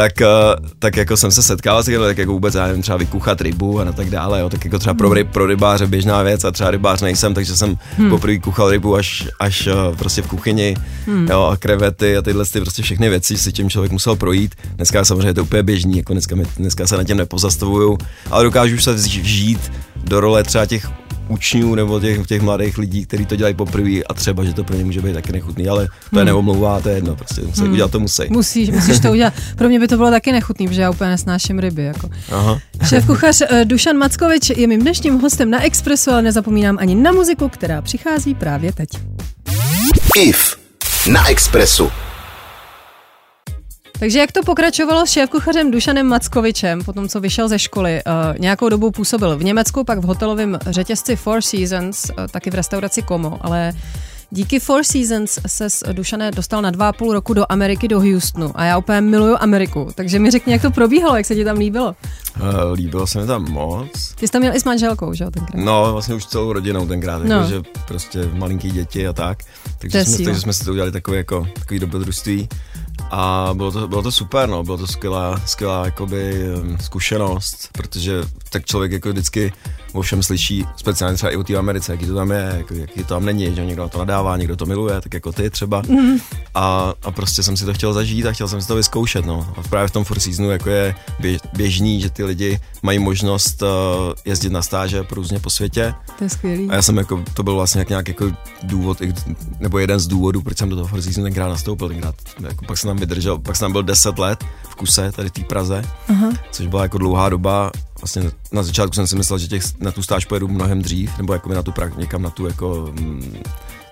tak, uh, tak jako jsem se setkal s tím, tak jako vůbec, já nevím, třeba vykuchat rybu a tak dále, jo, tak jako třeba pro, ryb, pro rybáře běžná věc a třeba rybář nejsem, takže jsem hmm. poprvé kuchal rybu až, až uh, prostě v kuchyni, hmm. jo, a krevety a tyhle ty prostě všechny věci si tím člověk musel projít. Dneska samozřejmě je to úplně běžný, jako dneska, mi, dneska se na tím nepozastavuju, ale dokážu se vžít do role třeba těch učňů nebo těch, těch mladých lidí, kteří to dělají poprvé a třeba, že to pro ně může být taky nechutný, ale to je hmm. neomlouvá, to je jedno, prostě musí, hmm. udělat to musí.
Musíš, musíš to udělat. *laughs* Pro mě by to bylo taky nechutný, protože já úplně nesnáším ryby. Jako.
Aha.
Šéf kuchař eh, Dušan Mackovič je mým dnešním hostem na Expressu, ale nezapomínám ani na muziku, která přichází právě teď.
IF na Expressu.
Takže jak to pokračovalo s šéfkuchařem Dušanem Mackovičem, potom co vyšel ze školy, uh, nějakou dobu působil v Německu, pak v hotelovém řetězci Four Seasons, uh, taky v restauraci Como, ale Díky Four Seasons se s Dušané dostal na dva a půl roku do Ameriky, do Houstonu a já úplně miluju Ameriku, takže mi řekni, jak to probíhalo, jak se ti tam líbilo.
Uh, líbilo se mi tam moc.
Ty jsi tam měl i s manželkou, že jo, tenkrát?
No, vlastně už celou rodinou tenkrát, no. jako, že prostě malinký děti a tak. Takže, jsme, takže jsme si to udělali takový, jako, takový dobrodružství. A bylo to, bylo to super, no, bylo to skvělá, skvělá jakoby, zkušenost, protože tak člověk jako vždycky o všem slyší, speciálně třeba i u té Americe, jaký to tam je, jak, jaký to tam není, že někdo to nadává, někdo to miluje, tak jako ty třeba. Mm. A, a prostě jsem si to chtěl zažít a chtěl jsem si to vyzkoušet, no. A právě v tom Four Seasonu jako je běžný, že ty lidi mají možnost uh, jezdit na stáže různě po světě.
To je skvělý.
A já jsem jako, to byl vlastně nějak jako důvod, nebo jeden z důvodů, proč jsem do toho Four Seasonu tenkrát nastoupil, tenkrát, jako pak jsem tam vydržel, pak jsem tam byl 10 let kuse, tady v té Praze, uh-huh. což byla jako dlouhá doba vlastně na začátku jsem si myslel, že těch, na tu stáž pojedu mnohem dřív, nebo jako na tu prak, někam na tu jako mm,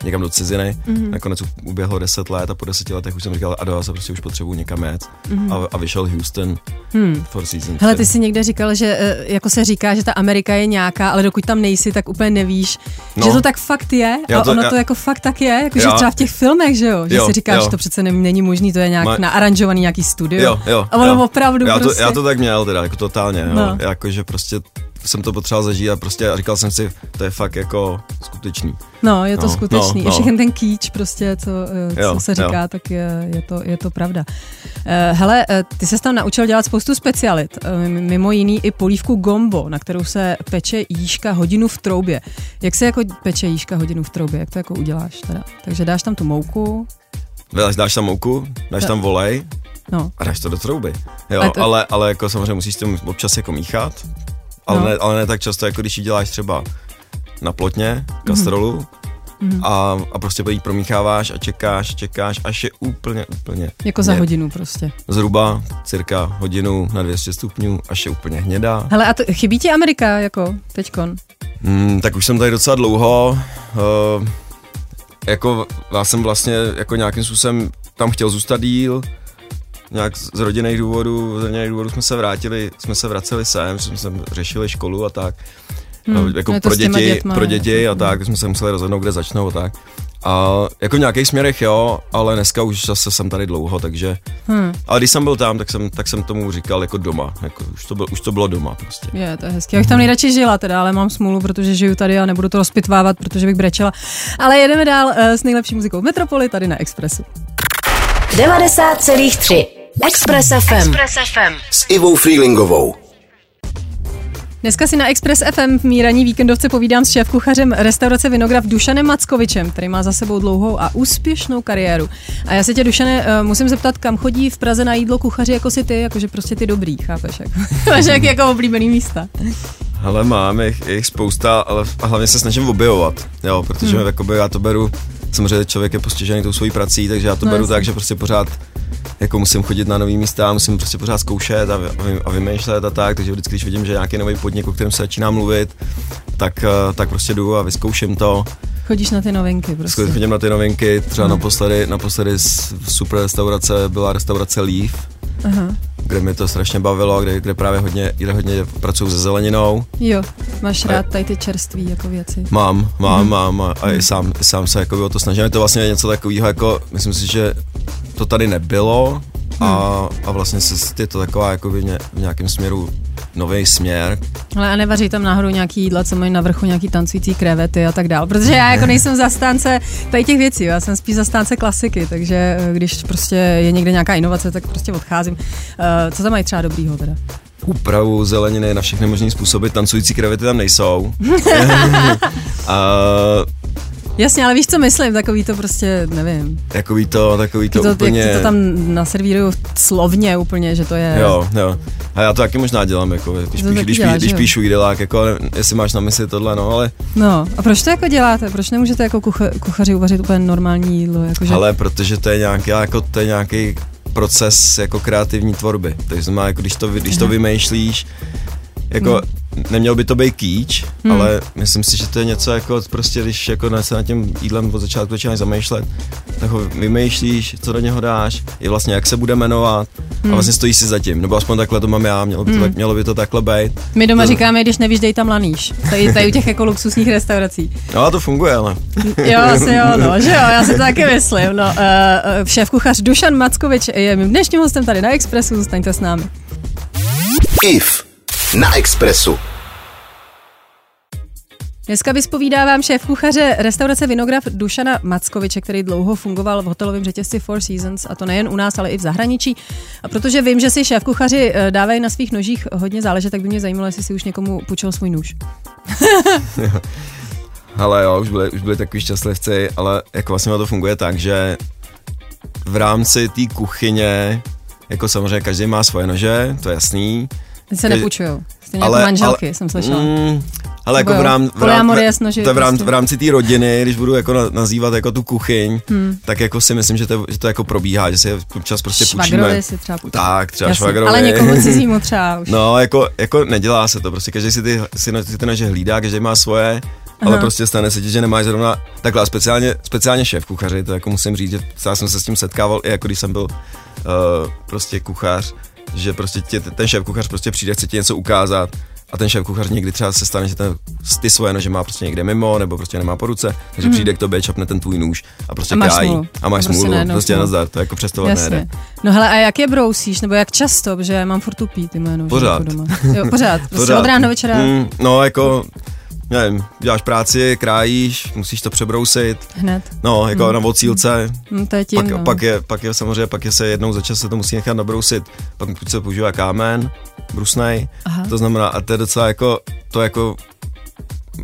někam do ciziny. Mm-hmm. Nakonec uběhlo deset let a po deseti letech už jsem říkal, a já se prostě už potřebuji někam jet. Mm-hmm. A, a, vyšel Houston hmm. Four Seasons.
Hele, ty si někde říkal, že eh, jako se říká, že ta Amerika je nějaká, ale dokud tam nejsi, tak úplně nevíš, no. že to tak fakt je. Já to, a ono já, to jako fakt tak je, jako že třeba v těch filmech, že jo, že jo, si říkáš, že to přece není možný, to je nějak Ma... naaranžovaný nějaký studio.
Jo, jo,
a ono
jo.
opravdu
já
prostě.
To, já to tak měl teda, jako totálně, jo. No. Jako, že prostě jsem to potřeboval zažít a prostě říkal jsem si, to je fakt jako skutečný.
No, je to no, skutečný. No, no. Ten kýč prostě, co, eh, co jo, se říká, jo. tak je, je, to, je to pravda. Uh, hele, uh, ty se tam naučil dělat spoustu specialit, mimo jiný i polívku gombo, na kterou se peče jížka hodinu v troubě. Jak se jako peče jížka hodinu v troubě? Jak to jako uděláš teda? Takže dáš tam tu mouku,
Dáš, dáš tam mouku, dáš tam volej no. a dáš to do trouby. Jo, ale, to... ale, ale jako samozřejmě musíš tím občas jako míchat, ale, no. ne, ale ne tak často, jako když ji děláš třeba na plotně, kastrolu, mm-hmm. a, a prostě ji promícháváš a čekáš, čekáš, až je úplně, úplně
Jako za hodinu prostě.
Zhruba cirka hodinu na 200 stupňů, až je úplně hnědá.
Hele, a to, chybí ti Amerika jako teďkon?
Mm, tak už jsem tady docela dlouho. Uh, jako já jsem vlastně jako nějakým způsobem tam chtěl zůstat díl, nějak z rodinných důvodů, z rodinných důvodů jsme se vrátili, jsme se vraceli sem, jsme se řešili školu a tak. Hmm, jako pro děti, dětma, pro děti a tak, jsme se museli rozhodnout, kde začnou a tak. A jako v nějakých směrech jo, ale dneska už zase jsem tady dlouho, takže. Hmm. Ale když jsem byl tam, tak jsem, tak jsem tomu říkal jako doma. Jako, už, to bylo, už to bylo doma prostě.
Je, to je hezké. Já bych tam nejradši žila teda, ale mám smůlu, protože žiju tady a nebudu to rozpitvávat, protože bych brečela. Ale jedeme dál uh, s nejlepší muzikou Metropoli tady na Expressu.
90,3 Express FM. Express FM.
S Ivou Freelingovou.
Dneska si na Express FM v míraní víkendovce povídám s šéf-kuchařem restaurace Vinograf Dušanem Mackovičem, který má za sebou dlouhou a úspěšnou kariéru. A já se tě, Dušane, eh, musím zeptat, kam chodí v Praze na jídlo kuchaři jako si ty, jakože prostě ty dobrý, chápeš? Jako, *laughs* máš jak, jako oblíbený místa.
Ale mám jich, jich spousta, ale hlavně se snažím objevovat, jo, protože hmm. jakoby já to beru, samozřejmě člověk je postižený tou svojí prací, takže já to no, beru jasný. tak, že prostě pořád jako musím chodit na nový místa, musím prostě pořád zkoušet a, vy, a vymýšlet a tak, takže vždycky, když vidím, že nějaký nový podnik, o kterém se začíná mluvit, tak, eh, tak prostě jdu a vyzkouším to.
Chodíš na ty novinky prostě.
Chodím na ty novinky, třeba hmm. naposledy, naposledy super restaurace byla restaurace Leaf, Aha. kde mě to strašně bavilo, kde, kde právě hodně, kde hodně pracuju se zeleninou.
Jo, máš rád tady ty čerství jako věci.
Mám, mám, hmm. mám a, a i sám, i sám se jako o to snažím. Je to vlastně něco takového, jako myslím si, že to tady nebylo a, a vlastně se, je to taková jako v, ně, v nějakém směru nový směr.
Ale a nevaří tam náhodou nějaký jídla, co mají na vrchu nějaký tancující krevety a tak dál, protože já jako nejsem zastánce tady těch věcí, já jsem spíš zastánce klasiky, takže eh, když prostě je někde nějaká inovace, tak prostě odcházím. Uh, co tam mají třeba dobrýho teda?
Úpravu zeleniny na všechny možné způsoby, tancující krevety tam nejsou. *laughs* *laughs* a
Jasně, ale víš, co myslím, takový to prostě, nevím.
Takový to, takový to,
to
úplně...
Jak to tam naservírují slovně úplně, že to je...
Jo, jo. A já to taky možná dělám, jako, když, píš, když, děláš, když píšu jídelák, jako, jestli máš na mysli tohle, no, ale...
No, a proč to jako děláte? Proč nemůžete jako kucha, kuchaři uvařit úplně normální jídlo? Jako, že...
Ale protože to je nějaký, jako, to je nějaký proces jako kreativní tvorby. To znamená, jako když to, když to vymýšlíš, jako hmm. Neměl by to být kýč, hmm. ale myslím si, že to je něco jako prostě, když jako se nad tím jídlem od začátku začínáš zamýšlet, tak ho vymýšlíš, co do něho dáš, i vlastně jak se bude jmenovat hmm. a vlastně stojíš si za tím, nebo aspoň takhle to mám já, mělo by to, hmm. mělo by to takhle být.
My doma to... říkáme, když nevíš, dej tam laníš, tady, tady u těch jako luxusních restaurací.
No a to funguje, ale.
jo, asi jo, no, že jo, já si to taky myslím, no, uh, šéf kuchař Dušan Mackovič je mým dnešním hostem tady na Expressu, zůstaňte s námi.
IF na Expressu.
Dneska vyspovídávám šéf kuchaře restaurace Vinograf Dušana Mackoviče, který dlouho fungoval v hotelovém řetězci Four Seasons, a to nejen u nás, ale i v zahraničí. A protože vím, že si šéf kuchaři eh, dávají na svých nožích hodně záležet, tak by mě zajímalo, jestli si už někomu půjčil svůj nůž. *laughs*
ale jo, už byli, už byli takový šťastlivci, ale jako vlastně to funguje tak, že v rámci té kuchyně, jako samozřejmě každý má svoje nože, to je jasný,
ty se nepůjčujou. Stejně ale, jako manželky, ale, jsem slyšela. Mm,
ale jako v, rám, v, rám, jasno, to v, rám, v rámci té rodiny, když budu jako nazývat jako tu kuchyň, hmm. tak jako si myslím, že to, že to jako probíhá, že si občas prostě
švagrovi
půjčíme.
si třeba půjčíme.
Tak, třeba Jasně, švagrovi.
Ale někomu *laughs* cizímu třeba už.
No, jako, jako nedělá se to, prostě každý si ty, si, si ty naše hlídá, každý má svoje, Aha. ale prostě stane se ti, že nemáš zrovna takhle speciálně, speciálně šéf kuchaři, to jako musím říct, že já jsem se s tím setkával i jako když jsem byl uh, prostě kuchař, že prostě tě, ten šéf kuchař prostě přijde, chce ti něco ukázat a ten šéf kuchař někdy třeba se stane, že ten, ty svoje nože má prostě někde mimo, nebo prostě nemá po ruce, takže mm. přijde k tobě, čapne ten tvůj nůž a prostě a máš krájí. Smůlu. A máš prostě smůlu, prostě, prostě nazdar, to jako přesto nejde.
No hele, a jak je brousíš, nebo jak často, protože mám furt tupí ty moje nože.
Pořád.
Jako doma. Jo, pořád, *laughs* prostě pořád. od rána do večera. Mm,
no jako nevím, děláš práci, krájíš, musíš to přebrousit.
Hned.
No, jako hmm. na vocílce.
Hmm, to je tím,
pak,
no.
pak, je, pak je samozřejmě, pak je se jednou za čas se to musí nechat nabrousit, pak se používá kámen, brusnej, Aha. to znamená, a to je docela jako, to jako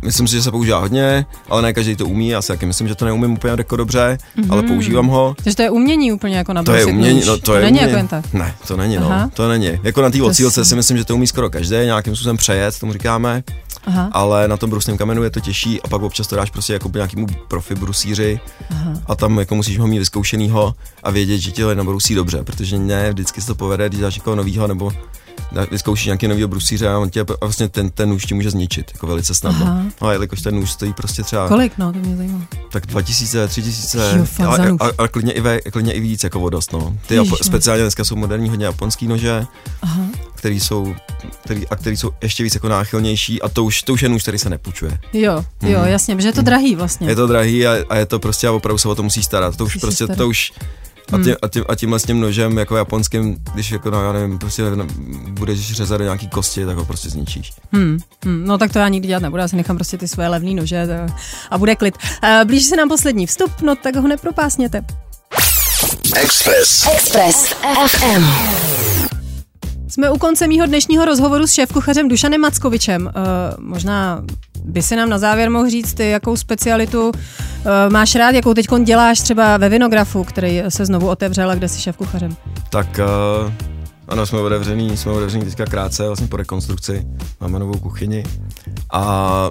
myslím si, že se používá hodně, ale ne každý to umí, já si taky myslím, že to neumím úplně jako dobře, mm-hmm. ale používám ho.
Takže to je umění úplně jako na
To je umění, no to, to je
není
umění.
jako jen tak.
Ne, to není, no, Aha. no, to není. Jako na té ocílce si myslím, že to umí skoro každý, nějakým způsobem přejet, tomu říkáme. Aha. ale na tom brusném kamenu je to těžší a pak občas to dáš prostě jako nějakému profi brusíři Aha. a tam jako musíš ho mít vyzkoušenýho a vědět, že ti nabrusí dobře, protože ne vždycky se to povede, když dáš někoho novýho nebo vyzkoušíš nějaký nový brusíře a on tě a vlastně ten, ten nůž ti může zničit jako velice snadno. Aha. No a jelikož ten nůž stojí prostě třeba...
Kolik, no, to mě zajímá.
Tak 2000, 3000, jo, a, a, a, klidně, i ve, klidně i víc jako vodost, no. Ty Ježiš, speciálně dneska jsou moderní hodně japonský nože, Aha. Který jsou, který, a který jsou ještě víc jako náchylnější a to už, to už je nůž, který se nepůjčuje.
Jo, jo, hmm. jasně, protože je to drahý vlastně.
Je to drahý a, a je to prostě a opravdu se o to musí starat. To už musí prostě, to už a, tím, a, tím, a tímhle s tím nožem jako japonským, když jako, no, já nevím, prostě budeš řezat do nějaký kosti, tak ho prostě zničíš.
Hmm, hmm, no tak to já nikdy dělat nebudu, já si nechám prostě ty své levné nože to, a bude klid. Uh, blíží se nám poslední vstup, no tak ho nepropásněte.
Express.
Express FM.
Jsme u konce mýho dnešního rozhovoru s šéfkuchařem Dušanem Mackovičem. Uh, možná by si nám na závěr mohl říct, ty, jakou specialitu uh, máš rád, jakou teď děláš třeba ve Vinografu, který se znovu otevřel a kde jsi šéfkuchařem?
Tak uh, ano, jsme otevřený, jsme otevřený teďka krátce, vlastně po rekonstrukci. Máme novou kuchyni a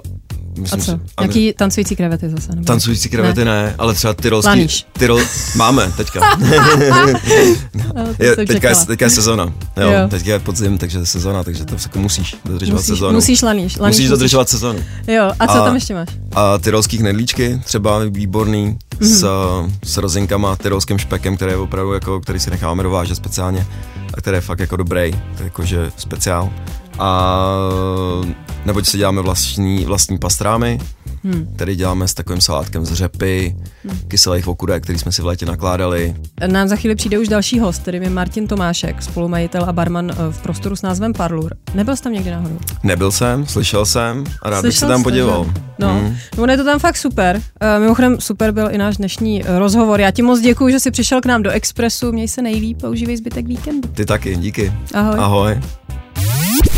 Myslím, a co? Jaký tancující krevety zase? Nebo?
Tancující krevety ne, ne ale třeba tyrolský...
Laníš.
Tyrol, máme teďka. *laughs* *laughs* je, teďka, je, teďka je sezona. Jo, jo. Teďka je podzim, takže je sezona, takže to jako musíš dodržovat
musíš,
sezonu.
Musíš laníš. laníš
musíš dodržovat sezonu.
Jo, a co a, tam ještě máš?
A tyrolský knedlíčky, třeba výborný, mm-hmm. s, s rozinkama, tyrolským špekem, který je opravdu jako, který si necháváme dovážet speciálně a který je fakt jako dobrý, jakože speciál a neboť si děláme vlastní, vlastní pastrámy, hmm. který děláme s takovým salátkem z řepy, hmm. kyselých okurek, který jsme si v létě nakládali.
Nám za chvíli přijde už další host, kterým je Martin Tomášek, spolumajitel a barman eh, v prostoru s názvem Parlur. Nebyl jsi tam někdy náhodou?
Nebyl jsem, slyšel jsem a rád slyšel bych se tam podíval. Že?
No, hmm. no, je to tam fakt super. Uh, mimochodem super byl i náš dnešní uh, rozhovor. Já ti moc děkuji, že jsi přišel k nám do Expressu. Měj se nejlíp a užívej zbytek víkendu.
Ty taky, díky.
Ahoj.
Ahoj.